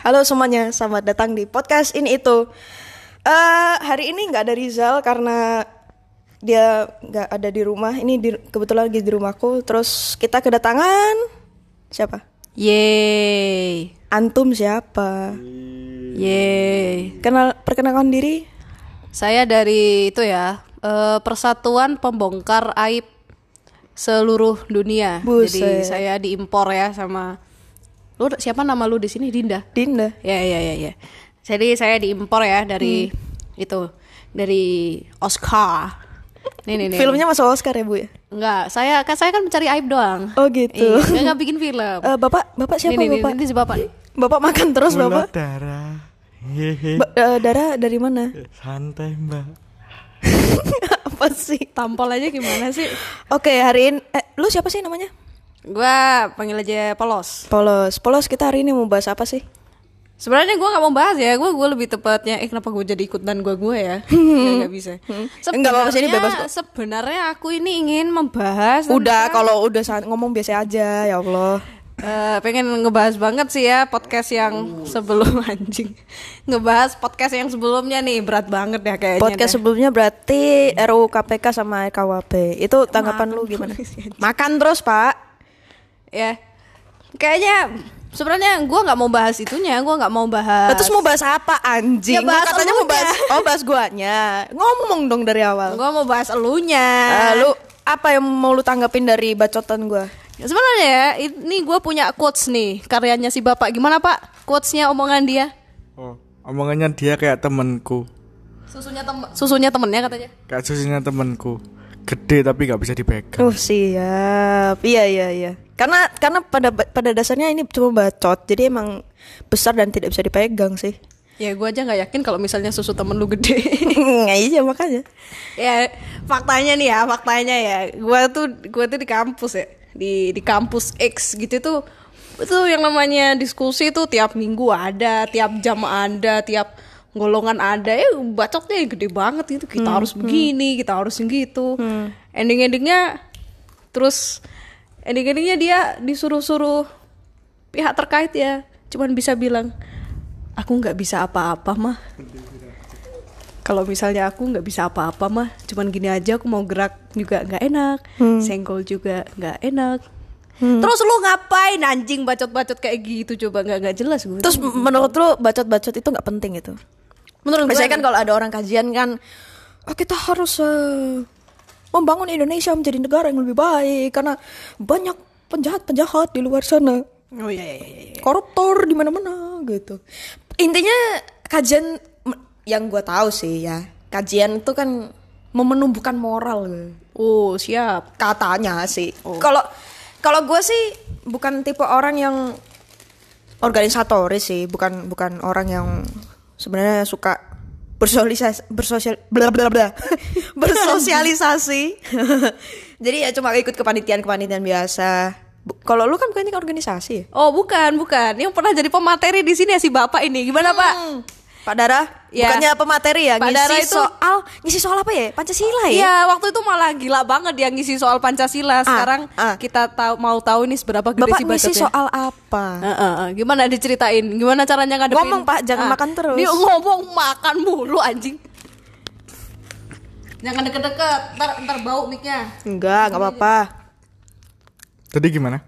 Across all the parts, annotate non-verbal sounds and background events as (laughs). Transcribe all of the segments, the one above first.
Halo semuanya, selamat datang di podcast ini itu. Eh hari ini nggak ada Rizal karena dia nggak ada di rumah. Ini di, kebetulan lagi di rumahku. Terus kita kedatangan siapa? Yeay. Antum siapa? Yeay. Kenal perkenalkan diri? Saya dari itu ya, eh, Persatuan Pembongkar Aib seluruh dunia. Buset. Jadi saya diimpor ya sama Lu siapa nama lu di sini? Dinda. Dinda. Ya ya ya ya. Jadi saya diimpor ya dari itu dari Oscar. Nih nih nih. Filmnya masuk Oscar ya bu ya? Enggak, saya kan saya kan mencari aib doang. Oh gitu. Iya, enggak bikin film. Eh, bapak, bapak siapa nih, nih, bapak? Ini si bapak. nih. Bapak makan terus Gula bapak? darah. Hehe. Ba- eh, darah dari mana? Santai mbak. (laughs) Apa sih? Tampol aja gimana sih? Oke hari ini, eh, lu siapa sih namanya? Gua panggil aja Polos. Polos. Polos kita hari ini mau bahas apa sih? Sebenarnya gue gak mau bahas ya, gue gue lebih tepatnya, eh kenapa gue jadi ikut dan gue gue ya? (laughs) gak bisa. Enggak apa-apa, sini bebas kok. Sebenarnya aku ini ingin membahas. Udah kalau udah saat ngomong biasa aja ya Allah. Eh, pengen ngebahas banget sih ya podcast yang sebelum (laughs) anjing. Ngebahas podcast yang sebelumnya nih berat banget ya kayaknya. Podcast deh. sebelumnya berarti RUU KPK sama RKUHP. Itu tanggapan lu gimana? Makan terus, Pak. Ya. Kayaknya sebenarnya gue nggak mau bahas itunya, gue nggak mau bahas. Terus mau bahas apa anjing? Ya, bahas Katanya mau elunya. bahas Oh, bahas guanya. Ngomong dong dari awal. Gue mau bahas elunya. Eh, lu apa yang mau lu tanggapin dari bacotan gua? Ya, Sebenarnya ya, ini gue punya quotes nih karyanya si bapak. Gimana pak? Quotesnya omongan dia? Oh, omongannya dia kayak temenku. Susunya temen, susunya temennya katanya. Kayak susunya temenku. Gede tapi nggak bisa dipegang. Oh, siap. Iya, iya, iya. Karena karena pada pada dasarnya ini cuma bacot. Jadi emang besar dan tidak bisa dipegang sih. Ya gue aja nggak yakin kalau misalnya susu temen lu gede. Nggak (laughs) iya makanya. ya faktanya nih ya, faktanya ya. Gue tuh gue tuh di kampus ya, di di kampus X gitu tuh itu yang namanya diskusi tuh tiap minggu ada, tiap jam ada, tiap golongan ada ya bacotnya gede banget gitu. Kita harus begini kita harus gitu. Ending endingnya terus ending endingnya dia disuruh suruh pihak terkait ya. Cuman bisa bilang aku nggak bisa apa-apa mah. Kalau misalnya aku nggak bisa apa-apa mah cuman gini aja aku mau gerak juga nggak enak. Senggol juga nggak enak terus lu ngapain anjing bacot-bacot kayak gitu coba nggak nggak jelas gue Terus menurut lu bacot-bacot itu nggak penting itu? menurut gue Biasanya kan kalau ada orang kajian kan, oh, kita harus eh, membangun Indonesia menjadi negara yang lebih baik karena banyak penjahat-penjahat di luar sana, oh iya iya iya iya. koruptor di mana-mana gitu. Intinya kajian yang gua tahu sih ya, kajian itu kan memenumbuhkan moral gitu. oh siap katanya sih. Kalau kalau gue sih bukan tipe orang yang organisatoris sih, bukan bukan orang yang sebenarnya suka bersosialisasi bersosial bla bla bla (laughs) bersosialisasi. (laughs) Jadi ya cuma ikut kepanitiaan-kepanitiaan biasa. Bu- Kalau lu kan bukannya organisasi ya? oh bukan bukan yang pernah jadi pemateri di sini ya si bapak ini gimana pak Pak Dara, Ya. bukannya pemateri ya? Pak ngisi Dara itu- soal ngisi soal apa ya? Pancasila ya? Iya waktu itu malah gila banget dia ngisi soal Pancasila Sekarang ah. kita tahu mau tahu nih seberapa gede Bapak sih ngisi soal apa? Heeh, heeh. Gimana diceritain? Gimana caranya ngadepin? Ngomong, Pak, jangan makan terus. Dia ngomong makan mulu anjing. Jangan deket-deket, ntar, ntar bau mic-nya. Enggak, nggak apa-apa. Tadi gimana?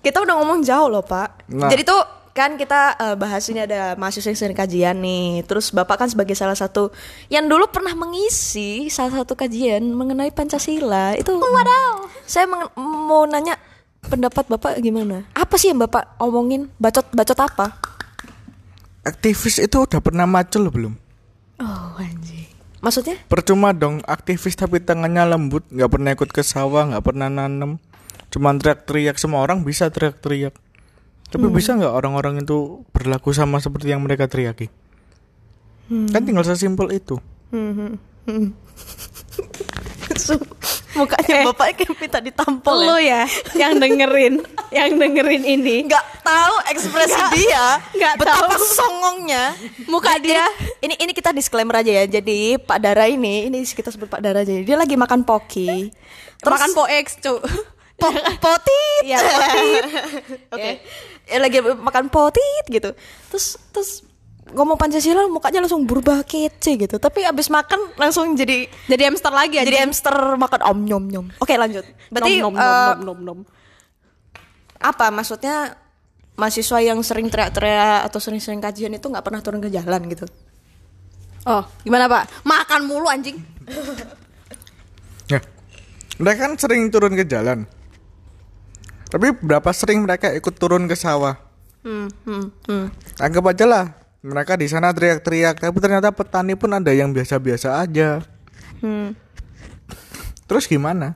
Kita udah ngomong jauh loh pak. Nah. Jadi tuh kan kita eh, bahas ini ada mahasiswa yang sering kajian nih. Terus bapak kan sebagai salah satu yang dulu pernah mengisi salah satu kajian mengenai Pancasila. Itu wadaw. Saya meng- mau nanya pendapat bapak gimana? Apa sih yang bapak omongin? Bacot bacot apa? Aktivis itu udah pernah macul belum? Oh anjing. Maksudnya? Percuma dong aktivis tapi tangannya lembut, nggak pernah ikut ke sawah, nggak pernah nanem, cuman teriak-teriak semua orang bisa teriak-teriak. Tapi bisa nggak orang-orang itu berlaku sama seperti yang mereka teriaki? Kan tinggal sesimpel itu. (laughs) Mukanya bapak kayak minta ditampol Lu ya yang dengerin, yang dengerin ini. Nggak tahu ekspresi dia, nggak betapa tahu. songongnya. Muka dia Ini ini kita disclaimer aja ya. Jadi Pak Dara ini, ini kita sebut Pak Dara aja. Dia lagi makan poki. makan po X, cu. po, potit. Iya, potit. (laughs) Oke. Ya lagi makan potit gitu terus terus ngomong pancasila mukanya langsung berubah kece gitu tapi abis makan langsung jadi Jadi hamster lagi jadi anjing. hamster makan om nyom nyom oke lanjut berarti nom, nom, eh, nom, nom, nom, nom. apa maksudnya mahasiswa yang sering teriak-teriak atau sering-sering kajian itu nggak pernah turun ke jalan gitu Oh, gimana pak? Makan mulu anjing. Ya. Mereka kan sering turun ke jalan. Tapi berapa sering mereka ikut turun ke sawah? hmm, hmm, hmm. Anggap aja lah mereka di sana teriak-teriak, tapi ternyata petani pun ada yang biasa-biasa aja. Hmm. Terus gimana?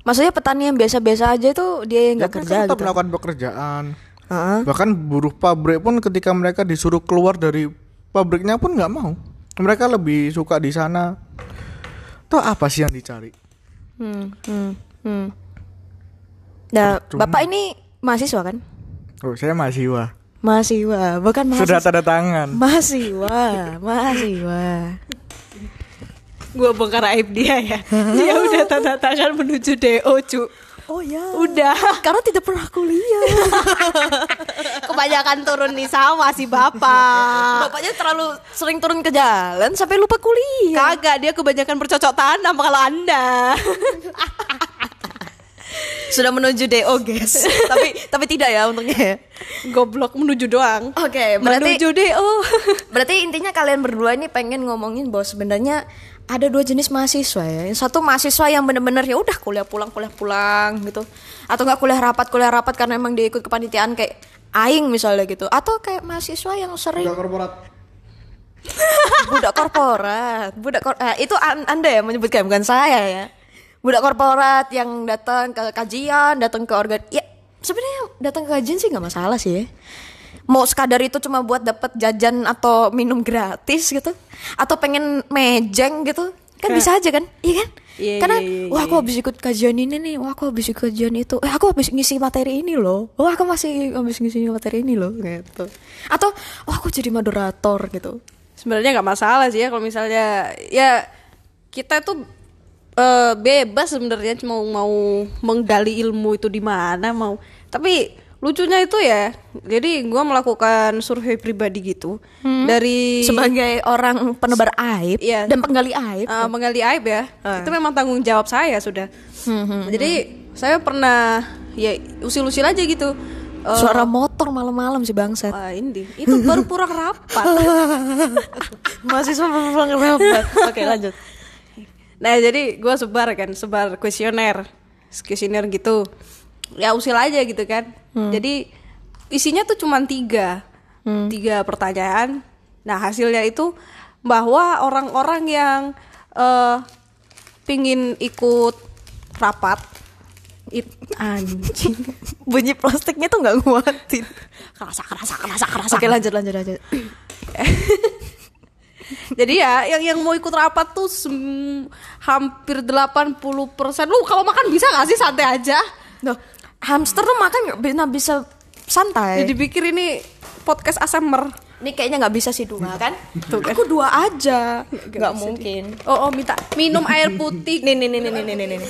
maksudnya petani yang biasa-biasa aja itu dia yang Ya nggak kan kerja tetap gitu melakukan pekerjaan. Heeh. Bahkan buruh pabrik pun ketika mereka disuruh keluar dari pabriknya pun nggak mau. Mereka lebih suka di sana. Tuh apa sih yang dicari? Hmm, hmm, hmm. Nah, Cuma- bapak ini mahasiswa kan? Oh, saya mahasiswa. Mahasiswa, bukan Sudah mahasiswa. tanda tangan. Mahasiswa, mahasiswa. Gua bongkar aib dia ya. Dia udah tanda tangan menuju DO, cu. Oh ya. Udah. Karena tidak pernah kuliah. (laughs) Kebanyakan turun di sawah si bapak. Bapaknya terlalu sering turun ke jalan sampai lupa kuliah. Kagak, dia kebanyakan bercocok tanam kalau anda. (laughs) Sudah menuju DO, guys. (laughs) tapi tapi tidak ya untungnya. ya. Goblok menuju doang. Oke, berarti menuju DO. (laughs) berarti intinya kalian berdua ini pengen ngomongin bahwa sebenarnya ada dua jenis mahasiswa ya. Yang satu mahasiswa yang bener-bener ya udah kuliah pulang kuliah pulang gitu. Atau nggak kuliah rapat kuliah rapat karena emang dia ikut kepanitiaan kayak aing misalnya gitu. Atau kayak mahasiswa yang sering korporat. (laughs) budak korporat budak kor eh, itu an- anda ya menyebutkan bukan saya ya budak korporat yang datang ke kajian datang ke organ ya sebenarnya datang ke kajian sih nggak masalah sih ya. Mau sekadar itu cuma buat dapat jajan atau minum gratis gitu atau pengen mejeng gitu kan Kayak- bisa aja kan? Iya kan? Iya, karena iya, iya, wah iya. aku habis ikut kajian ini nih wah aku habis ikut kajian itu eh aku habis ngisi materi ini loh wah aku masih habis ngisi materi ini loh gitu. Atau wah aku jadi moderator gitu. Sebenarnya nggak masalah sih ya kalau misalnya ya kita tuh eh, bebas sebenarnya mau mau menggali ilmu itu di mana mau. Tapi lucunya itu ya, jadi gua melakukan survei pribadi gitu dari sebagai orang penebar aib Iya. dan penggali aib. eh, menggali aib ya. Ah. Itu memang tanggung jawab saya sudah. Jadi saya pernah ya usil-usil aja gitu. Eh, Suara motor malam-malam sih bangsat. Wah, ini itu baru pura rapat. (laughs) Mahasiswa pulang rapat. (laughs) Oke, lanjut. Nah jadi gue sebar kan, sebar kuesioner, kuesioner gitu. Ya usil aja gitu kan. Jadi isinya tuh cuma tiga, tiga pertanyaan. Nah hasilnya itu bahwa orang-orang yang eh pingin ikut rapat, it, Anjing. (laughs) Bunyi plastiknya tuh nggak nguatin. kerasa kerasa kerasa kerasa. Oke, lanjut lanjut lanjut. (laughs) (laughs) Jadi ya yang yang mau ikut rapat tuh sem- hampir 80% Lu kalau makan bisa gak sih santai aja? Loh, hamster tuh makan nggak bisa bisa santai. Jadi pikir ini podcast ASMR. ini kayaknya nggak bisa sih dua kan? Tuh, aku dua aja. Nggak mungkin. Oh, oh minta minum air putih. Nih nih nih nih nih nih nih. nih.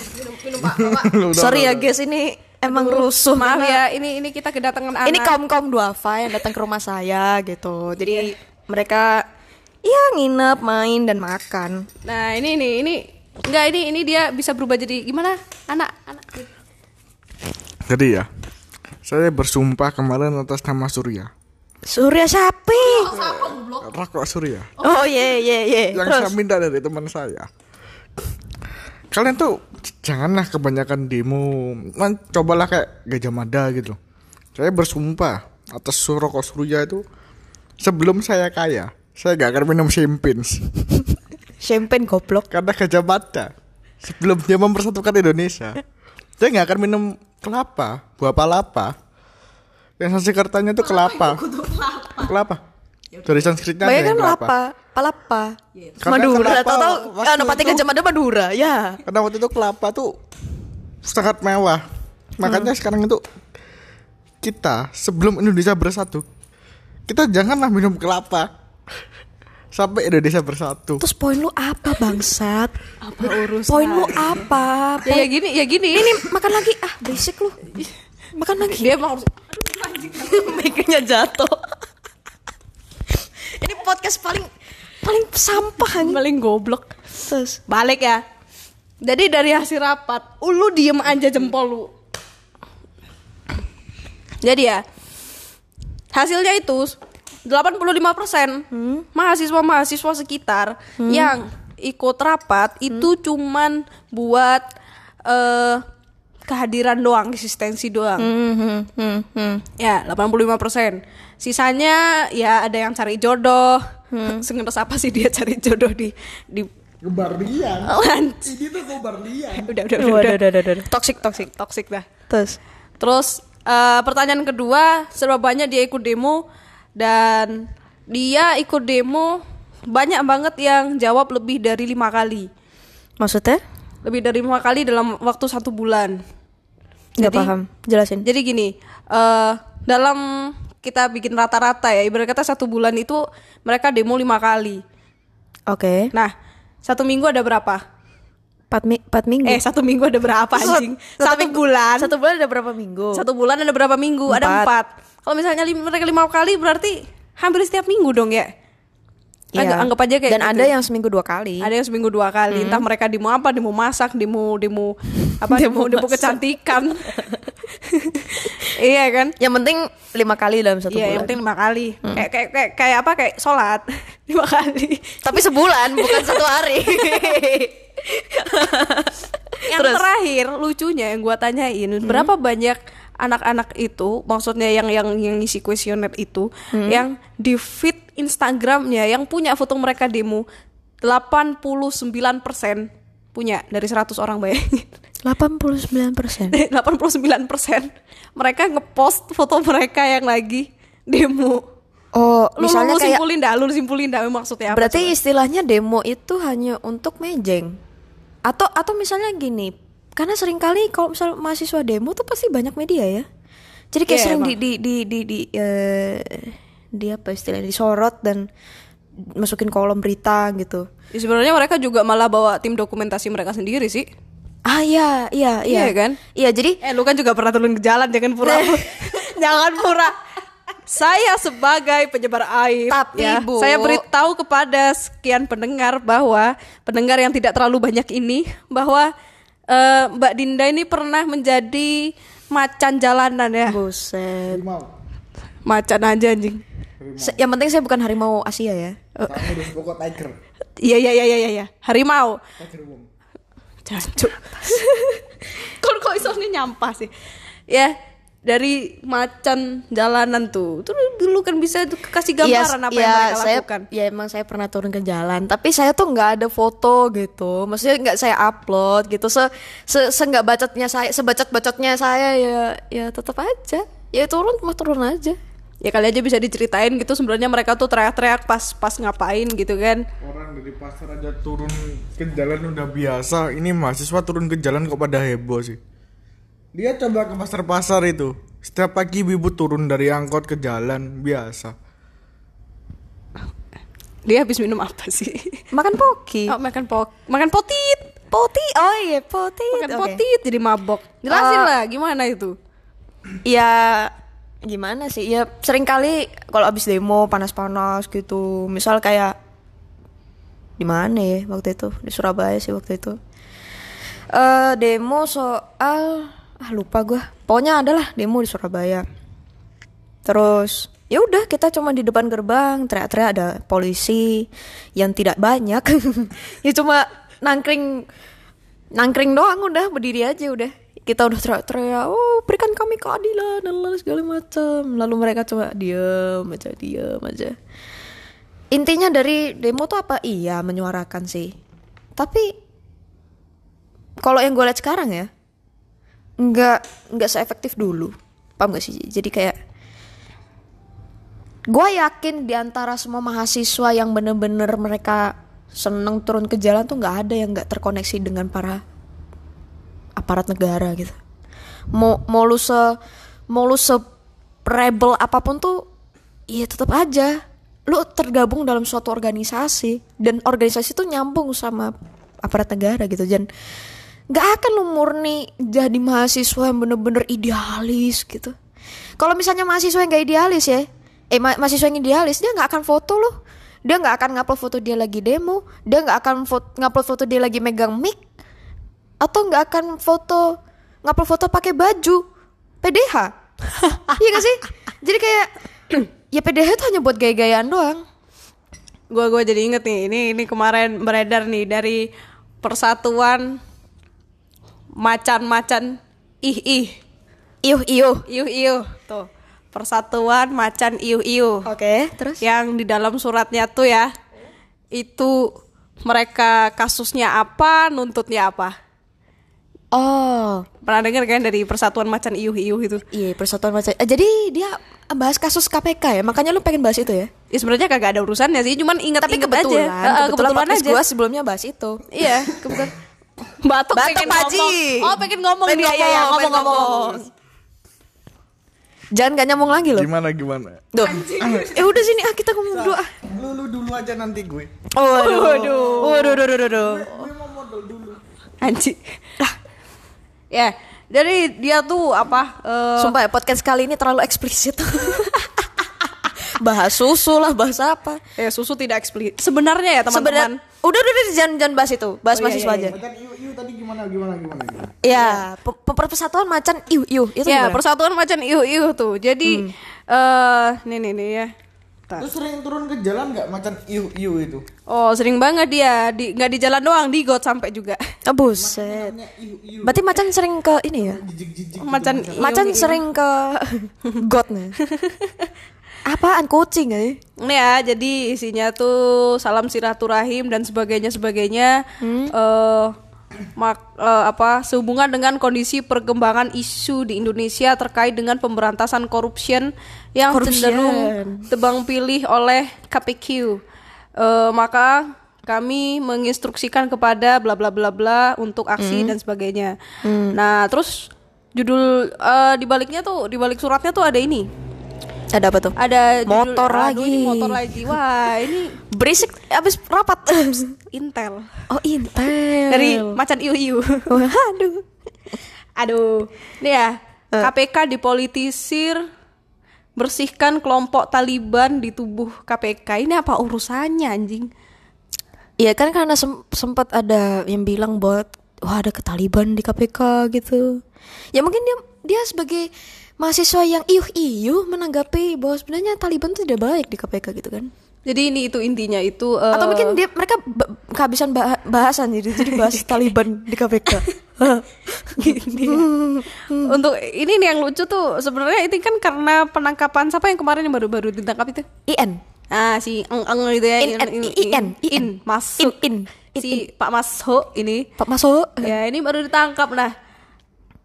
minum Pak, (laughs) Pak. Sorry ya guys, ini emang rusuh. Maaf karena- ya, ini ini kita kedatangan anak. Ini kaum kaum duafa yang datang ke rumah saya gitu. Jadi mereka ya nginep, main dan makan. Nah, ini ini ini enggak ini ini dia bisa berubah jadi gimana? Anak anak. Jadi ya, saya bersumpah kemarin atas nama Surya. Surya Sapi. Rokok Surya. Oh ye ye ye. yang Terus saya minta dari teman saya. Kalian tuh janganlah kebanyakan demo. Man, cobalah kayak Gajah Mada gitu. Saya bersumpah atas rokok Surya itu sebelum saya kaya, saya gak akan minum champagne. champagne goblok. Karena Gajah Mada sebelum dia mempersatukan Indonesia, saya nggak akan minum kelapa, buah palapa. Yang Sanskertanya itu kelapa. Kelapa. Dari Sanskritnya ada Banyak kan yang kelapa. lapa, palapa. Karena Madura, kenapa tahu tahu waktu anu pati Gajah Mada Madura, ya. Karena waktu itu kelapa tuh sangat mewah. Makanya sekarang itu kita sebelum Indonesia bersatu, kita janganlah minum kelapa sampai Indonesia bersatu. Terus poin lu apa bangsat? Apa urusan? Poin lu apa? Ya, ya gini, ya gini. Ini makan lagi ah berisik lu. Makan lagi. dia mau harus (laughs) Mic-nya jatuh. Ini podcast paling paling sampah paling goblok Terus balik ya jadi dari hasil rapat uh, lu diem aja jempol lu jadi ya hasilnya itu 85% mahasiswa-mahasiswa sekitar yang ikut rapat itu cuman buat eh kehadiran doang, eksistensi doang. hmm, hmm, hmm, hmm. Ya, 85%. Sisanya ya ada yang cari jodoh. (laughs) Sengeres apa sih dia cari jodoh di di Kebarlian. Lanc. (laughs) Ini tuh kebarlian. (laughs) Udah, udah, udah, Waduh, udah. udah, udah, udah. Toxic, toxic, toxic dah. Terus Terus eh, pertanyaan kedua, seberapa banyak dia ikut demo dan dia ikut demo banyak banget yang jawab lebih dari lima kali, maksudnya lebih dari lima kali dalam waktu satu bulan. nggak Jadi- paham. Jelasin. Jadi gini, eh dalam kita bikin rata-rata ya, ibarat kata satu bulan itu mereka demo lima kali. Oke. Nah, satu minggu ada berapa? Empat, mi empat minggu. Eh, satu minggu ada berapa anjing? Satu- Satu bulan. Satu bulan ada berapa minggu? Satu bulan ada berapa minggu? Ada Empat. empat. Kalau misalnya mereka lima kali berarti hampir setiap minggu dong ya? Iya. Anggap, anggap aja kayak Dan gitu. ada yang seminggu dua kali. ada yang seminggu dua kali. Entah mereka demo apa, demo masak, demo demo apa, demo, masak. kecantikan. (laughs) iya kan? Yang penting lima kali dalam satu Iya, bulan. yang penting lima kali. Kayak kayak kayak kayak apa? Kayak sholat (laughs) lima kali. Tapi sebulan bukan satu hari. (laughs) yang terakhir lucunya yang gua tanyain berapa banyak anak-anak itu maksudnya yang yang yang ngisi kuesioner itu yang di feed Instagramnya yang punya foto mereka demo 89% punya dari 100 orang bayangin 89 persen. (laughs) 89% mereka ngepost foto mereka yang lagi demo Oh, lu, misalnya lu, lu kayak simpulin dah lu simpulin dah maksudnya apa berarti coba? istilahnya demo itu hanya untuk mejeng. Atau atau misalnya gini, karena sering kali kalau misal mahasiswa demo tuh pasti banyak media ya. Jadi kayak Iya, sering emang. di di di di di, eh, di apa istilahnya disorot dan masukin kolom berita gitu. Ya, sebenarnya mereka juga malah bawa tim dokumentasi mereka sendiri sih Ah iya iya iya. Iya kan? Iya jadi Eh lu kan juga pernah turun ke jalan jangan pura (laughs) jangan pura. Saya sebagai penyebar aib Tapi, ya, Bu. saya beritahu kepada sekian pendengar bahwa pendengar yang tidak terlalu banyak ini bahwa eh, Mbak Dinda ini pernah menjadi macan jalanan ya. buset. Macan aja anjing. Se- yang penting saya bukan harimau Asia ya. Kamu udah pokok tiger. Iya iya iya iya iya. Harimau. Tiger wong. Jancuk. (laughs) kok kok isone nyampah sih. Ya, dari macan jalanan tuh. Tuh dulu kan bisa tuh kasih gambaran apa yang iya, mereka saya, lakukan. Ya emang saya pernah turun ke jalan, tapi saya tuh nggak ada foto gitu. Maksudnya nggak saya upload gitu. Se se, se nggak bacotnya saya, sebacot bacotnya saya ya ya tetap aja. Ya turun mah turun aja. Ya kali aja bisa diceritain gitu sebenarnya mereka tuh teriak-teriak pas pas ngapain gitu kan. Orang dari pasar aja turun ke jalan udah biasa. Ini mahasiswa turun ke jalan kok pada heboh sih. Dia coba ke pasar-pasar itu. Setiap pagi ibu turun dari angkot ke jalan biasa. Dia habis minum apa sih? Makan poki. Oh, makan pok makan potit. Poti. Oh iya, poti. Makan Oke. potit jadi mabok. Jelasin Eh, lah gimana itu. Ya gimana sih? Ya sering kali kalau abis demo panas-panas gitu. Misal kayak di mana ya waktu itu di Surabaya sih waktu itu. eh demo soal ah lupa gua. Pokoknya adalah demo di Surabaya. Terus ya udah kita cuma di depan gerbang teriak-teriak ada polisi yang tidak banyak. (laughs) ya cuma nangkring nangkring doang udah berdiri aja udah kita udah teriak-teriak oh berikan kami keadilan dan lain segala macam lalu mereka cuma diem aja diem aja intinya dari demo tuh apa iya menyuarakan sih tapi kalau yang gue lihat sekarang ya nggak nggak seefektif dulu. Paham gak sih? Jadi kayak gue yakin di antara semua mahasiswa yang bener-bener mereka seneng turun ke jalan tuh nggak ada yang nggak terkoneksi dengan para aparat negara gitu. Mau mau lu se mau lu se rebel apa pun tuh ya tetap aja. Lu tergabung dalam suatu organisasi dan organisasi itu nyambung sama aparat negara gitu. Dan nggak akan lu murni jadi mahasiswa yang bener-bener idealis gitu Kalau misalnya mahasiswa yang gak idealis ya, eh ma- mahasiswa yang idealis dia nggak akan foto loh. Dia nggak akan ngupload foto dia lagi demo, dia nggak akan ngupload foto dia lagi megang mic, atau nggak akan foto ngupload foto pakai baju PDH. iya gak sih? Jadi kayak (clears throat) ya PDH itu hanya buat gaya-gayaan doang. gue jadi inget nih ini ini kemarin beredar nih dari persatuan macan-macan ih ih Iuh iuh. iuh iuh tuh persatuan macan iuh iuh Oke, terus? yang di dalam suratnya tuh ya itu mereka kasusnya apa nuntutnya apa Oh, pernah dengar kan dari persatuan macan iuh iuh itu iya persatuan macam. eh, jadi dia bahas kasus KPK ya, makanya lu pengen bahas itu ya? ya sebenarnya kagak ada urusannya sih cuman inget Tapi kebetulan, aja kebetulan, kebetulan podcast aja gua sebelumnya bahas itu. iya kebetulan (laughs) batuk, Batuk, pengen Pak Haji. ngomong oh pengen ngomong Pengen dia ya, ya ngomong, ngomong pengen ngomong Jangan gak nyambung lagi loh. Gimana gimana? Duh. Eh udah sini ah kita ngomong dulu ah. Lu, lu dulu aja nanti gue. Oh, waduh. Waduh. Waduh, waduh, waduh, waduh. anjing ya jadi dia tuh apa eh, Sumpah ya, podcast kali ini terlalu eksplisit. (laughs) bahas susu lah, bahas apa. eh susu tidak eksplisit sebenarnya ya teman-teman Sebenarnya udah udah udah, jangan jangan bahas itu, bahas Oh, iya, mahasiswa iya, aja. Macan iu iu tadi gimana gimana gimana? gimana? Ya, pe- pe- persatuan macan iu iu itu ya gimana? persatuan macan iuh iuh tuh jadi eh nih nih nih ya Lu sering turun ke jalan nggak macan iu iu itu? oh sering banget dia di nggak di jalan doang di got sampai juga Oh, buset. Iu iu. Berarti macan sering ke ini ya? Jijik jijik. macan Macan iuh-iuh. sering ke gotnya. (laughs) Apaan kucing ya? Ini ya, jadi isinya tuh salam silaturahim dan sebagainya sebagainya. eh mak- eh, apa sehubungan dengan kondisi perkembangan isu di Indonesia terkait dengan pemberantasan corruption yang Corruption. cenderung tebang pilih oleh KPQ. Eh, maka kami menginstruksikan kepada bla bla bla bla untuk aksi dan sebagainya. Nah, terus judul eh, di baliknya tuh di balik suratnya tuh ada ini. Ada apa tuh? Ada judul- Motor aduh, ini lagi. motor lagi. Wah, ini (laughs) Berisik abis rapat. (laughs) Intel oh, Intel. dari macan iu iu. (laughs) Waduh. Aduh, nih ya Eh. KPK dipolitisir, bersihkan kelompok Taliban di tubuh KPK. Ini apa urusannya anjing? Iya kan karena sem- sempat ada yang bilang buat wah ada ketaliban di KPK gitu. Ya mungkin dia dia sebagai mahasiswa yang iuh iuh menanggapi bahwa sebenarnya Taliban itu tidak baik di KPK gitu kan. Jadi ini itu intinya itu. eh, Atau mungkin dia mereka kehabisan bah- bahasan jadi jadi bahas (laughs) Taliban di KPK. (laughs) gini ya. Untuk ini nih yang lucu tuh sebenarnya itu kan karena penangkapan siapa yang kemarin yang baru-baru ditangkap itu? IN. Ah si eng eng gitu ya. In, in, in, in. masuk. In, in, si Pak Masho ini. Pak Masuk. Ya ini baru ditangkap nah.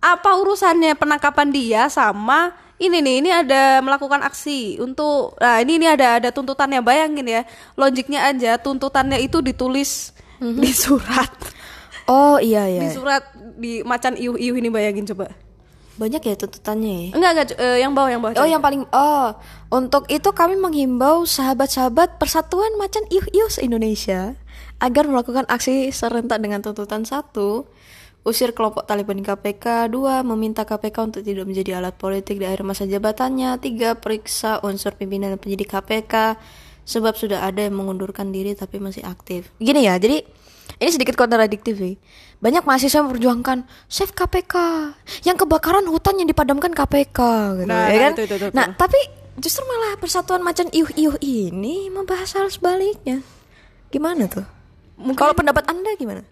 Apa urusannya penangkapan dia sama ini nih ini ada melakukan aksi untuk nah ini ini ada ada tuntutannya. Bayangin ya logiknya aja tuntutannya itu ditulis di surat. Oh iya di iya. surat di macan iuh iuh ini bayangin coba. Banyak ya tuntutannya ya. enggak enggak eh, yang bawah yang bawah Oh yang paling oh untuk itu kami menghimbau sahabat-sahabat Persatuan Macan Iuh Iuh se-Indonesia agar melakukan aksi serentak dengan tuntutan satu usir kelompok Taliban KPK dua meminta KPK untuk tidak menjadi alat politik di akhir masa jabatannya tiga periksa unsur pimpinan dan penyidik KPK sebab sudah ada yang mengundurkan diri tapi masih aktif gini ya jadi ini sedikit kontradiktif sih. Banyak mahasiswa memperjuangkan save KPK, yang kebakaran hutan yang dipadamkan KPK gitu Nah, ya nah, kan. itu, itu, itu, nah, itu. tapi justru malah persatuan macan iuh-iuh ini membahas hal sebaliknya. Gimana tuh? Kalau pendapat Anda gimana?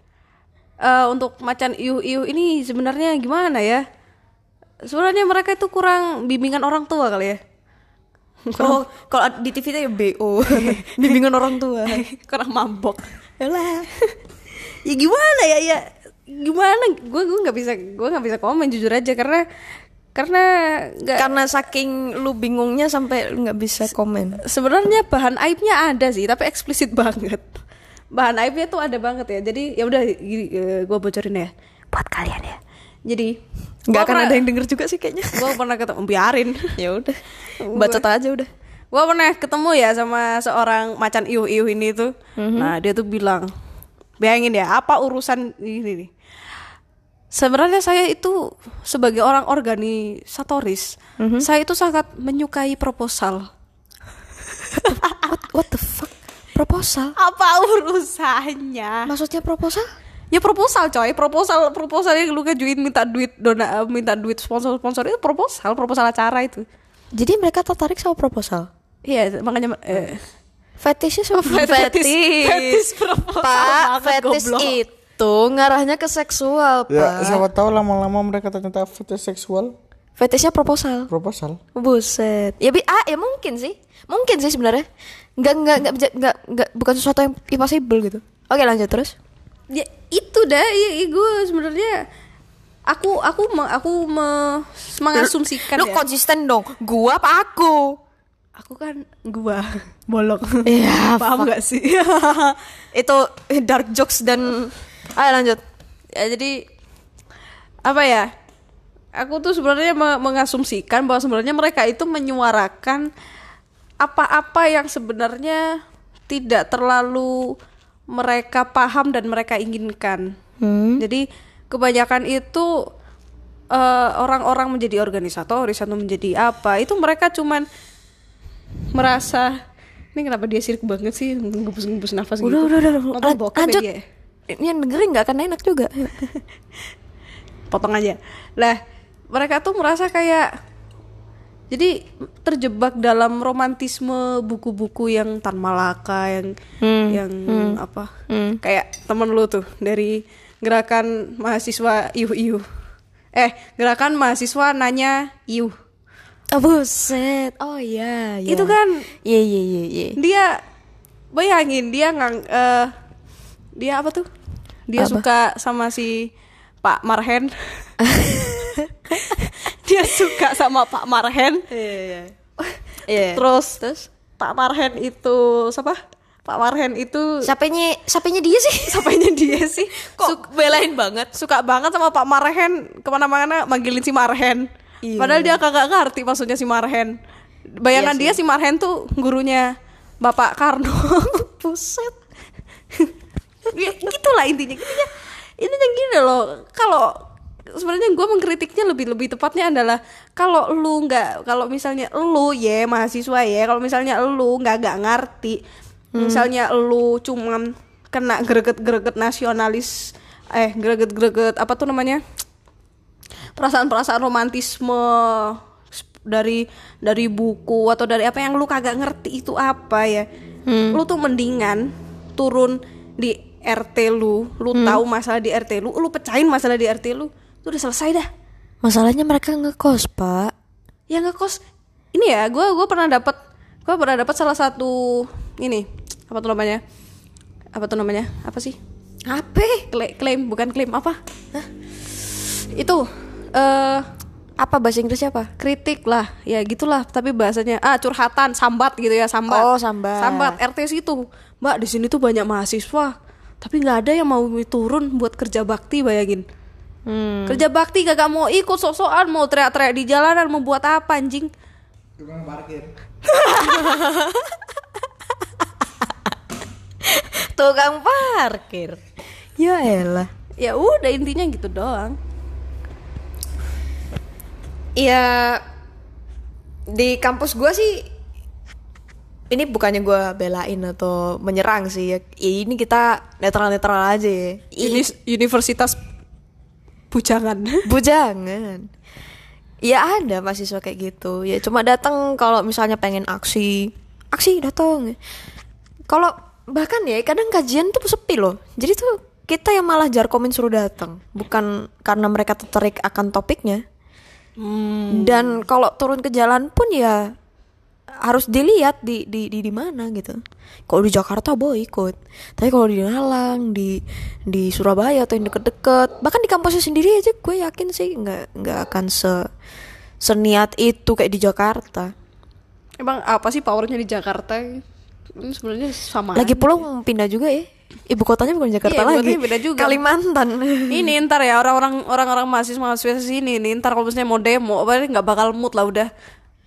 Eh, untuk macan iuh iuh ini sebenarnya gimana ya? Sebenarnya mereka itu kurang bimbingan orang tua kali ya. (laughs) Oh, kalau di TV itu ya BO, (laughs) bimbingan orang tua. (laughs) kurang mabok. Yalah. ya gimana ya ya gimana? Gue gue nggak bisa gue nggak bisa komen jujur aja karena karena nggak Karena saking lu bingungnya sampai nggak bisa komen. sebenarnya bahan aibnya ada sih tapi eksplisit banget bahan aibnya tuh ada banget ya. Jadi ya udah gue bocorin ya. Buat kalian ya. Jadi Nggak akan ada yang denger juga sih kayaknya. (laughs) gue pernah ketemu biarin. Ya udah. Bacot aja udah. gue pernah ketemu ya sama seorang macan iuh iuh ini tuh. Nah dia tuh bilang bayangin ya apa urusan ini nih? Sebenarnya saya itu sebagai orang organisatoris, saya itu sangat menyukai proposal. (laughs) what, what the fuck proposal Apa urusannya? maksudnya proposal Ya proposal coy, proposal proposal yang lu ngajuin minta duit dona minta duit sponsor sponsor itu proposal proposal acara itu. jadi mereka tertarik sama proposal Iya makanya eh, Fetishnya sama (laughs) Fetis- fetis proposal Pak, fetish goblok. itu ngarahnya ke seksual, Ya, Pak. siapa tahu lama-lama mereka ternyata fetish seksual Fetishnya proposal. proposal. Buset. Ya, bi ah, ya mungkin sih. Mungkin sih sebenarnya. Enggak enggak enggak bisa- enggak enggak bukan sesuatu yang impossible gitu. Oke, lanjut terus. ya itu dah ya, gue sebenarnya aku aku me- aku me- mengasumsikan Lu ya. konsisten dong. Gua apa aku? aku kan gua (laughs) bolong Iya, (laughs) paham gak sih (laughs) Itu dark jokes dan Ayo lanjut. ya jadi apa ya aku tuh sebenarnya me- mengasumsikan bahwa sebenarnya mereka itu menyuarakan apa-apa yang sebenarnya tidak terlalu mereka paham dan mereka inginkan Hmm. jadi kebanyakan itu eh, orang-orang menjadi organisatoris atau menjadi apa itu mereka cuman merasa ini kenapa dia sirik banget sih ngebus-ngebus nafas Udah, gitu udah, udah. Nonton Lan- bokep ya lanjut. dia? Ini yang dengerin nggak akan enak juga. (laughs) potong aja lah mereka tuh merasa kayak jadi terjebak dalam romantisme buku-buku yang Tan Malaka yang yang apa kayak temen lu tuh dari gerakan mahasiswa iuh iuh eh gerakan mahasiswa nanya iuh Oh, buset. Oh iya, iya. itu kan Iya, iya, iya, iya. dia bayangin dia ngang eh, dia apa tuh dia Apa? suka sama si Pak Marhen (laughs) dia suka sama Pak Marhen. Iya. terus terus Pak Marhen itu siapa? Pak Marhen itu Siapanya siapanya dia sih? (laughs) siapanya dia sih? Kok belain banget? suka banget sama Pak Marhen. Ke mana-mana manggilin si Marhen. Iya. padahal dia kagak ngerti maksudnya si Marhen. Bayangan dia si Marhen tuh gurunya Bapak Karno. (laughs) Buset. ya, gitulah intinya. Intinya intinya gini loh kalau sebenarnya gue mengkritiknya lebih lebih tepatnya adalah kalau lu nggak kalau misalnya lu ya mahasiswa ya kalau misalnya lu nggak nggak ngerti misalnya lu cuman kena greget-greget nasionalis eh greget-greget apa tuh namanya perasaan-perasaan romantisme dari dari buku atau dari apa yang lu kagak ngerti itu apa ya. Lu tuh mendingan turun di RT lu lu tahu masalah di RT lu lu pecahin masalah di RT lu lu udah selesai dah. Masalahnya mereka ngekos, Pak. ya nggak kos ini ya gue gue pernah dapat gue pernah dapat salah satu ini apa tuh namanya? Apa tuh namanya? Apa sih? Apa? Kla- klaim bukan klaim apa? Itu eh Apa bahasa Inggrisnya apa? kritik lah. Ya gitulah tapi bahasanya ah curhatan sambat gitu ya sambat. Oh, sambat. sambat RT situ. Mbak di sini tuh banyak mahasiswa tapi nggak ada yang mau turun buat kerja bakti bayangin Hmm. kerja bakti gak mau ikut sok-sokan mau teriak-teriak di jalanan mau buat apa anjing (laughs) Tukang parkir. Ya elah. ya udah intinya gitu doang Ya di kampus gua sih ini bukannya gua belain atau menyerang sih ya. Ya, ini kita netral-netral aja ya. I- Unis- universitas bujangan (laughs) Bujangan. Ya ada mahasiswa kayak gitu. Ya cuma datang kalau misalnya pengen aksi, aksi datang. Kalau bahkan ya kadang kajian tuh sepi loh. Jadi tuh kita yang malah jarkomin suruh datang, bukan karena mereka tertarik akan topiknya. Dan kalau turun ke jalan pun ya harus dilihat di di di, di mana gitu. Kalau di Jakarta boy ikut. Tapi kalau di Malang, di di Surabaya atau yang deket-deket, bahkan di kampusnya sendiri aja gue yakin sih nggak nggak akan se seniat itu kayak di Jakarta. emang apa sih powernya di Jakarta ini sebenarnya sama Lagi aja. pula mau pindah juga ya. Ibu kotanya bukan Jakarta Iya, lagi. pindah juga. Kalimantan. ini ntar ya orang-orang orang-orang mahasiswa mahasiswa sini nih ntar kalau misalnya mau demo apa nggak bakal mood lah udah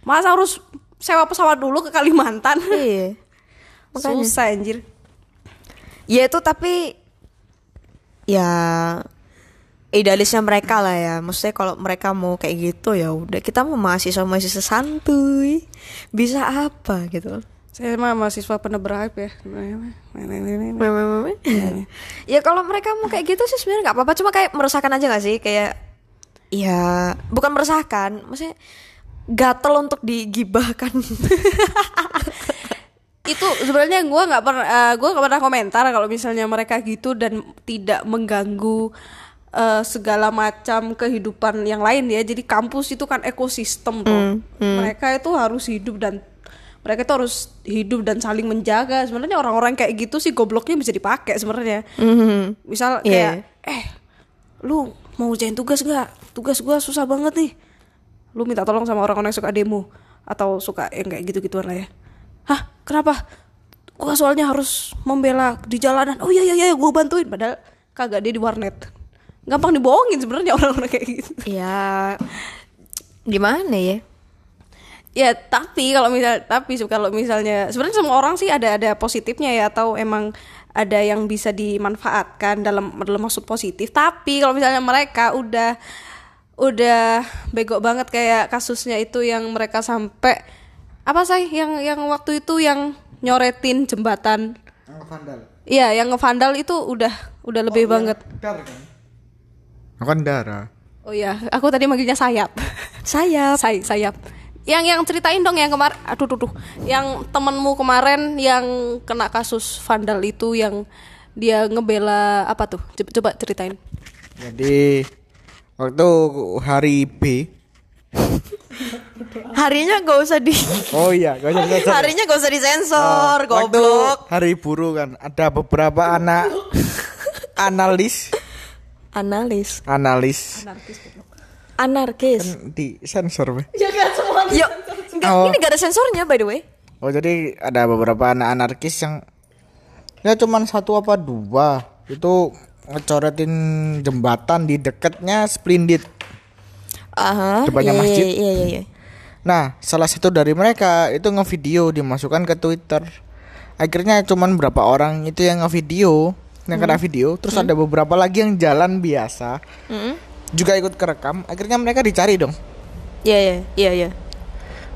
masa harus sewa pesawat dulu ke Kalimantan iya. (laughs) Makanya. susah anjir Ya itu tapi ya idealisnya mereka lah ya. Maksudnya kalau mereka mau kayak gitu ya udah kita mau mahasiswa mahasiswa santuy. Bisa apa gitu. Saya mah mahasiswa penebar hype ya. (laughs) ya kalau mereka mau kayak gitu sih sebenarnya nggak apa-apa cuma kayak meresahkan aja gak sih kayak ya bukan meresahkan maksudnya gatel untuk digibahkan. (laughs) Itu sebenarnya gue nggak pernah eh, gue nggak pernah komentar kalau misalnya mereka gitu dan tidak mengganggu eh, segala macam kehidupan yang lain ya. Jadi kampus itu kan ekosistem tuh. Mereka itu harus hidup dan mereka itu harus hidup dan saling menjaga. Sebenarnya orang-orang kayak gitu sih gobloknya bisa dipakai sebenarnya. Misal Iya. kayak eh lu mau ngerjain tugas gak tugas gua susah banget nih lu minta tolong sama orang-orang yang suka demo atau suka yang kayak gitu-gituan lah ya. Hah? Kenapa? Gua soalnya harus membela di jalanan. Oh iya iya iya gua bantuin. Padahal kagak dia di warnet. Gampang dibohongin sebenarnya orang-orang kayak gitu. Ya gimana ya? Ya tapi kalau misal tapi kalau misalnya sebenarnya semua orang sih ada ada positifnya ya atau emang ada yang bisa dimanfaatkan dalam dalam maksud positif. Tapi kalau misalnya mereka udah udah bego banget kayak kasusnya itu yang mereka sampai apa sih yang yang waktu itu yang nyoretin jembatan vandal iya yang ngevandal itu udah udah lebih banget dar kan kan darah oh iya aku tadi manggilnya sayap (laughs) sayap Say, sayap. Yang yang ceritain dong yang kemarin aduh tuh, tuh. Yang temenmu kemarin yang kena kasus vandal itu yang dia ngebela apa tuh? Coba, coba ceritain. jadi waktu hari B. (laughs) Harinya gak usah di oh iya gak usah disensor. harinya gak usah disensor Nah, waktu goblok. hari buruh kan ada beberapa anak (laughs) analis. Analis. Analis. Anarkis kan di sensor Be. yuk enggak Oh. ini gak ada sensornya by the way. Oh jadi ada beberapa anak anarkis yang ya cuman satu apa dua. Itu ngecoretin jembatan di dekatnya Splendid Aha, Depannya iya, masjid. Iya, iya, iya. Nah, salah satu dari mereka itu ngevideo dimasukkan ke Twitter. Akhirnya cuman berapa orang itu yang ngevideo, yang kena video, terus ada beberapa lagi yang jalan biasa. Juga ikut kerekam, akhirnya mereka dicari dong. Iya, iya, iya, iya.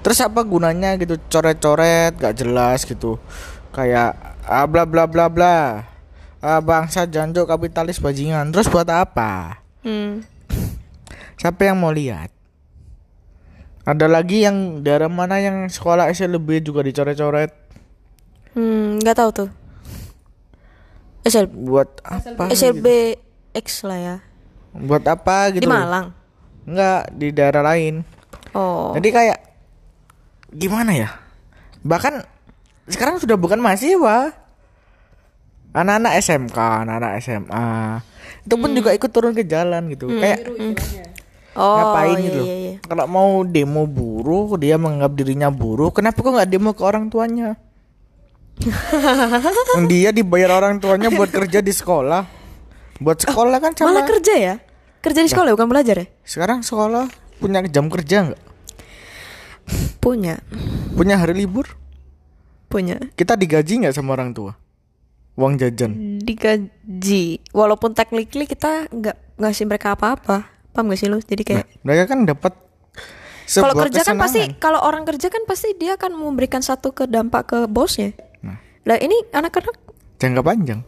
Terus apa gunanya gitu coret-coret gak jelas gitu. Kayak ah, bla bla bla bla. Ah, bangsa janjo kapitalis bajingan. Terus buat apa? Hmm. Siapa yang mau lihat? Ada lagi yang daerah mana yang sekolah SLB juga dicoret-coret Hmm, nggak tahu tuh. SL, buat apa? SLB X lah ya. Buat apa gitu? Di Malang. Enggak, di daerah lain. Oh. Jadi kayak gimana ya? Bahkan sekarang sudah bukan mahasiswa. Anak-anak SMK, anak-anak SMA. Itu pun juga ikut turun ke jalan gitu. Kayak Oh, ngapain iya, gitu loh. iya, iya. Kalau mau demo buruh, dia menganggap dirinya buruh, kenapa kok nggak demo ke orang tuanya? (laughs) Dia dibayar orang tuanya buat kerja di sekolah. Buat sekolah kan sama. Malah kerja ya? Kerja di sekolah bukan belajar ya? Sekarang sekolah punya jam kerja nggak? Punya. Punya hari libur? Punya. Kita digaji nggak sama orang tua? Uang jajan. Digaji. Walaupun technically kita nggak ngasih mereka apa-apa. Paham gak sih lu? Jadi kayak Nah, mereka kan dapat kalau kerja kan pasti kalau orang kerja kan pasti dia akan memberikan satu ke dampak ke bosnya. Nah, Lah ini anak-anak jangka panjang,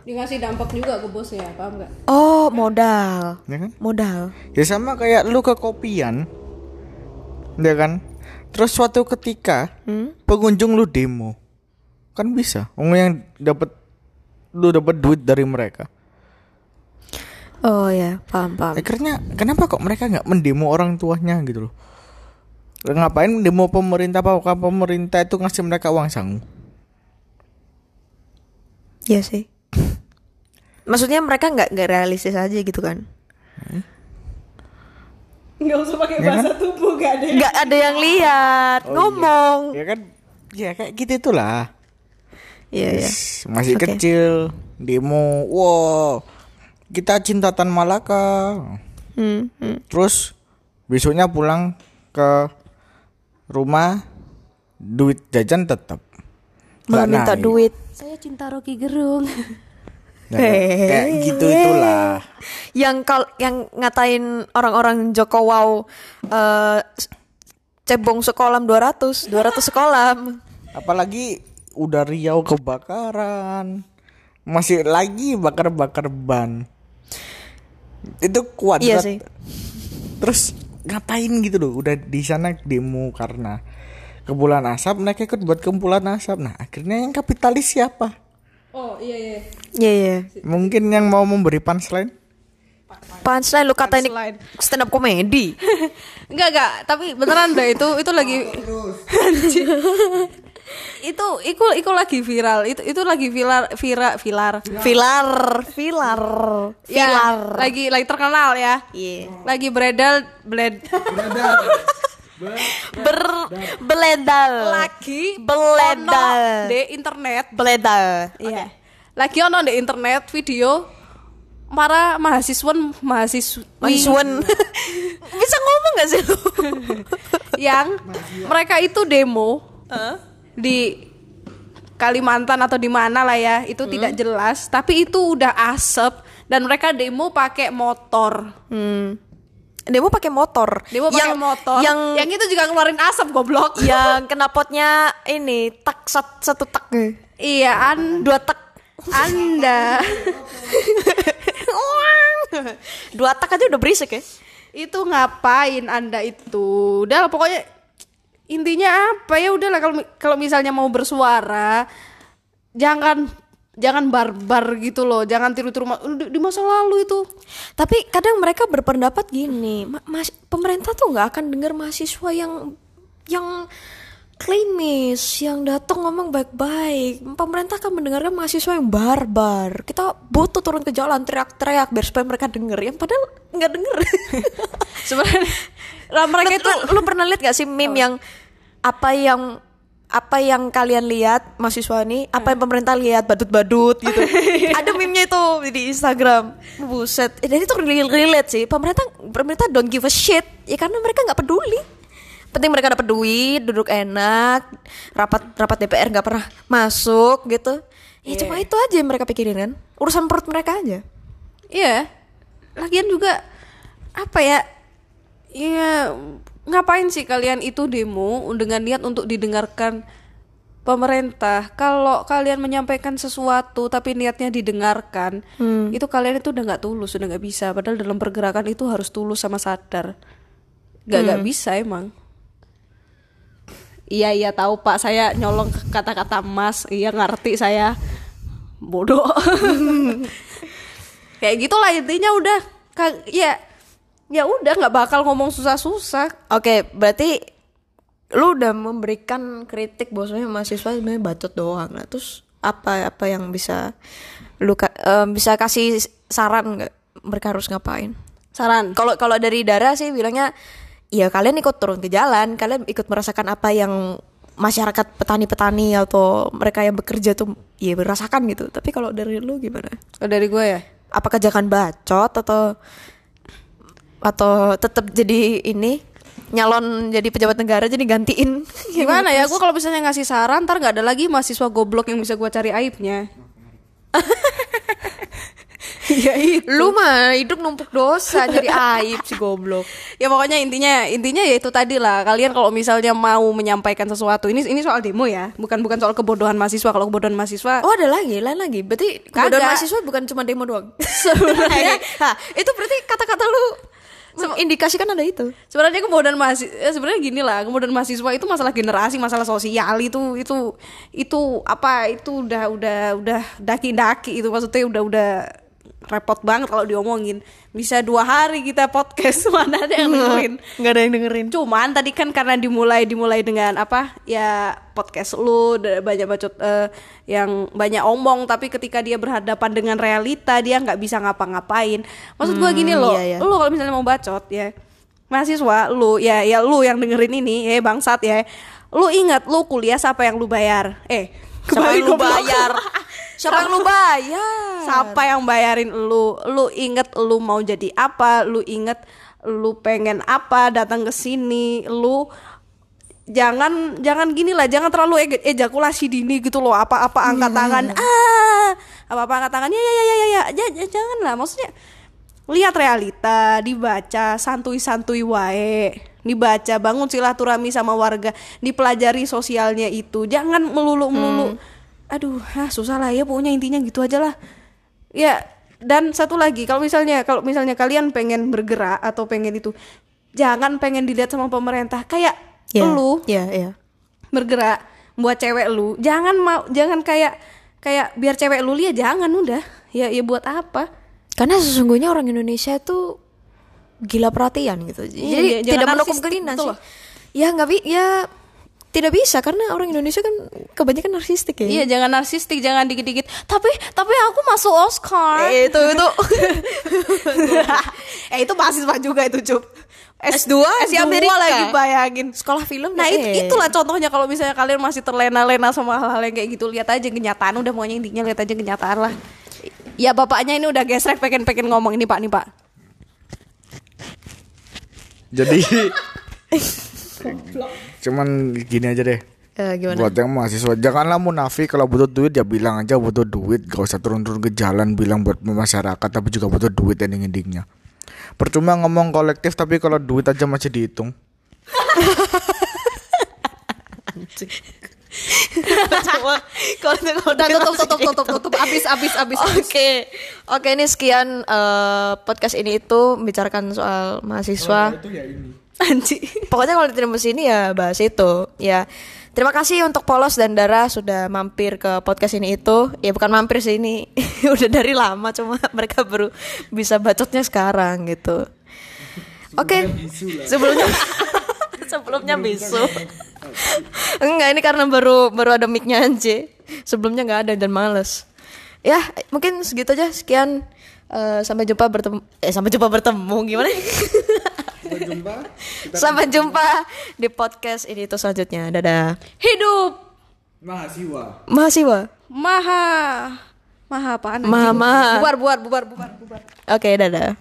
Dikasih dampak juga ke bosnya, paham nggak? oh modal. ya kan? Modal. Ya sama kayak lu ke kopian, ya kan? Terus suatu ketika Hmm? pengunjung lu demo, kan bisa. Orang yang dapat lu dapat duit dari mereka. Oh ya, paham paham. Akhirnya kenapa kok mereka nggak mendemo orang tuanya gitu loh? Ngapain demo pemerintah? Apakah pemerintah itu ngasih mereka uang sangu? Iya sih. (laughs) Maksudnya mereka nggak nggak realistis aja gitu kan? Nggak usah pakai Ya kan? bahasa tubuh, gak ada. Nggak ada yang lihat, ngomong. Ya kan? Ya kayak gitu itulah. Iya iya. Yes, masih Oke. kecil demo wow kita cinta Tan Malaka Hmm, hmm. terus besoknya pulang ke rumah duit jajan tetap Malah minta duit. Saya cinta Rocky Gerung. Ya, kayak- kayak gitu itulah yang kal yang ngatain orang-orang Joko Wow eh, cebong sekolah 200 200 sekolah apalagi udah Riau kebakaran masih lagi bakar-bakar ban itu kuat Iya banget. sih. terus ngapain gitu loh udah di sana demo karena kepulan asap mereka ikut buat kumpulan asap nah akhirnya yang kapitalis siapa Oh iya iya. Iya iya. mungkin yang mau memberi punchline Punchline lu kata ini stand up comedy. Enggak enggak, tapi beneran deh itu itu lagi (laughs) Anjir. Itu itu itu lagi viral. Itu itu lagi viral viral viral. Filar, filar, Ya, lagi lagi terkenal ya. Iya. Lagi beredar bled Ber beledal. lagi Beledal. di internet. Beledal. Iya. Lagi ono di internet video para mahasiswa mahasiswi Mahasiswan. Bisa ngomong gak sih lu? (laughs) yang mereka itu demo di Kalimantan atau di mana lah ya itu tidak jelas tapi itu udah asap dan mereka demo pakai motor Hmm. Demo pakai motor. demo pakai motor Yang yang itu juga ngeluarin asap goblok (laughs) yang knalpotnya ini tak sat- satu tak. iya an Dua tak. anda (laughs) Dua tak aja udah berisik ya. itu ngapain anda itu udah pokoknya intinya apa ya udahlah kalau kalau misalnya mau bersuara jangan jangan barbar gitu loh jangan tiru-tiru di, di masa lalu itu Tapi kadang mereka berpendapat gini, "Ma- mas, pemerintah tuh nggak akan dengar mahasiswa yang yang klimis, yang datang ngomong baik-baik. Pemerintah akan mendengarkan mahasiswa yang barbar. Kita butuh turun ke jalan teriak-teriak biar supaya mereka denger. Yang padahal nggak denger. (laughs) sebenarnya lah mereka itu lu, lu pernah lihat gak sih meme yang apa yang apa yang kalian lihat mahasiswa ini apa yang pemerintah lihat? Badut-badut gitu. (laughs) Ada meme-nya itu di Instagram. Buset. Eh, dan itu relate, relate sih. Pemerintah pemerintah don't give a shit. Ya karena mereka nggak peduli. Penting mereka dapat duit duduk enak rapat rapat DPR nggak pernah masuk gitu. Ya cuma itu aja yang mereka pikirin kan. Urusan perut mereka aja. Iya. Lagian juga apa ya? Ya ngapain sih kalian itu demo dengan niat untuk didengarkan pemerintah? Kalau kalian menyampaikan sesuatu tapi niatnya didengarkan, itu kalian itu udah nggak tulus, udah nggak bisa. Padahal dalam pergerakan itu harus tulus sama sadar. Gak nggak bisa emang. Iya iya tahu Pak, saya nyolong kata-kata Mas. Iya ngerti saya. Bodoh. (laughs) kayak gitulah intinya udah Ka- ya ya udah nggak bakal ngomong susah-susah Oke, berarti lu udah memberikan kritik bahwasanya mahasiswa sebenarnya bacot doang. Nah, terus apa apa yang bisa lu ka- eh, bisa kasih saran nggak mereka harus ngapain? saran Kalau kalau dari Dara sih bilangnya ya kalian ikut turun ke jalan, kalian ikut merasakan apa yang masyarakat petani-petani atau mereka yang bekerja tuh ya merasakan gitu. Tapi kalau dari lu gimana? Oh, dari gue ya Apakah jangan bacot atau atau tetap jadi ini nyalon jadi pejabat negara jadi gantiin. (laughs) Gimana ya gue kalau misalnya ngasih saran ntar nggak ada lagi mahasiswa goblok yang bisa gue cari aibnya. (laughs) Ya itu. Lu mah hidup numpuk dosa jadi aib si goblok. (laughs) Ya pokoknya intinya intinya ya itu tadi lah. Kalian kalau misalnya mau menyampaikan sesuatu ini ini soal demo ya. Bukan bukan soal kebodohan mahasiswa. Kalau kebodohan mahasiswa oh ada lagi lain lagi. Berarti kebodohan Kagak. mahasiswa bukan cuma demo doang. Sebenarnya itu berarti kata-kata lu indikasikan ada itu. Sebenarnya kebodohan mahasiswa sebenarnya gini lah kebodohan mahasiswa itu masalah generasi masalah sosial itu itu itu apa itu udah udah udah daki-daki itu maksudnya udah udah repot banget kalau diomongin. Bisa dua hari kita podcast (laughs) mana ada yang dengerin? nggak ada yang dengerin. Cuman tadi kan karena dimulai dimulai dengan apa? Ya podcast lu banyak bacot eh, yang banyak omong tapi ketika dia berhadapan dengan realita dia nggak bisa ngapa-ngapain. Maksud gua gini loh iya, iya. lu kalau misalnya mau bacot ya mahasiswa lu ya ya lu yang dengerin ini ya bangsat ya lu ingat lu kuliah siapa yang lu bayar? Eh siapa yang lu bayar (laughs) siapa yang lu bayar? Siapa yang bayarin lu? Lu inget lu mau jadi apa? Lu inget lu pengen apa? Datang ke sini lu jangan jangan gini lah jangan terlalu ege- ejakulasi dini gitu loh. Apa-apa angkat tangan? Ah apa apa angkat tangan? Ya ya ya ya ya, ya, ya jangan lah maksudnya lihat realita dibaca santuy-santuy wae. Dibaca bangun silaturahmi sama warga. Dipelajari sosialnya itu. Jangan melulu melulu aduh ah, susah lah ya pokoknya intinya gitu aja lah. Ya dan satu lagi kalau misalnya kalau misalnya kalian pengen bergerak atau pengen itu jangan pengen dilihat sama pemerintah. Kayak Ya, lu ya ya. bergerak buat cewek lu jangan mau jangan kayak kayak biar cewek lu lihat jangan udah. Ya ya buat apa? Karena sesungguhnya orang Indonesia itu gila perhatian gitu. Jadi Iya, jangan tidak mendukung narsistik kelina gitu sih. ya nggak bi ya tidak bisa karena orang Indonesia kan kebanyakan narsistik ya iya jangan narsistik jangan dikit-dikit tapi tapi aku masuk Oscar Eh, itu itu (laughs) eh itu mahasiswa juga itu cup S2 S2 di Amerika. lagi bayangin sekolah film Nah itu, eh. itulah contohnya kalau misalnya kalian masih terlena-lena sama hal-hal yang kayak gitu lihat aja kenyataan udah pokoknya intinya lihat aja kenyataan lah. Ya bapaknya ini udah gesrek pengen-pengen ngomong ini pak nih pak. Jadi (laughs) (laughs) cuman gini aja deh. Eh, gimana? Buat yang mahasiswa janganlah munafik. Kalau butuh duit ya bilang aja butuh duit. Gak usah turun-turun ke jalan bilang buat masyarakat tapi juga butuh duit ending-endingnya. Percuma ngomong kolektif tapi kalau duit aja masih dihitung. Kalau Udah tutup tutup tutup tutup. abis abis abis. Oke, oke ini sekian eh, podcast ini itu bicarakan soal mahasiswa. Anji. Pokoknya kalau di sini ya bahas itu. Ya, terima kasih untuk Polos dan Dara sudah mampir ke podcast ini itu. Ya bukan mampir sih ini (laughs) udah dari lama cuma (laughs) mereka baru bisa bacotnya sekarang gitu. Oke, sebelumnya sebelumnya (laughs) bisu. Enggak ini karena baru baru ada micnya aja. Sebelumnya nggak ada dan males. Ya mungkin segitu aja. Sekian. Eh, sampai jumpa bertemu. Eh sampai jumpa bertemu gimana? Sampai jumpa di podcast ini itu selanjutnya. Dadah. Hidup mahasiswa Mahasiswa. maha maha apaan? Maha- anjing? maha. Bubar bubar bubar bubar bubar. Oke, dadah.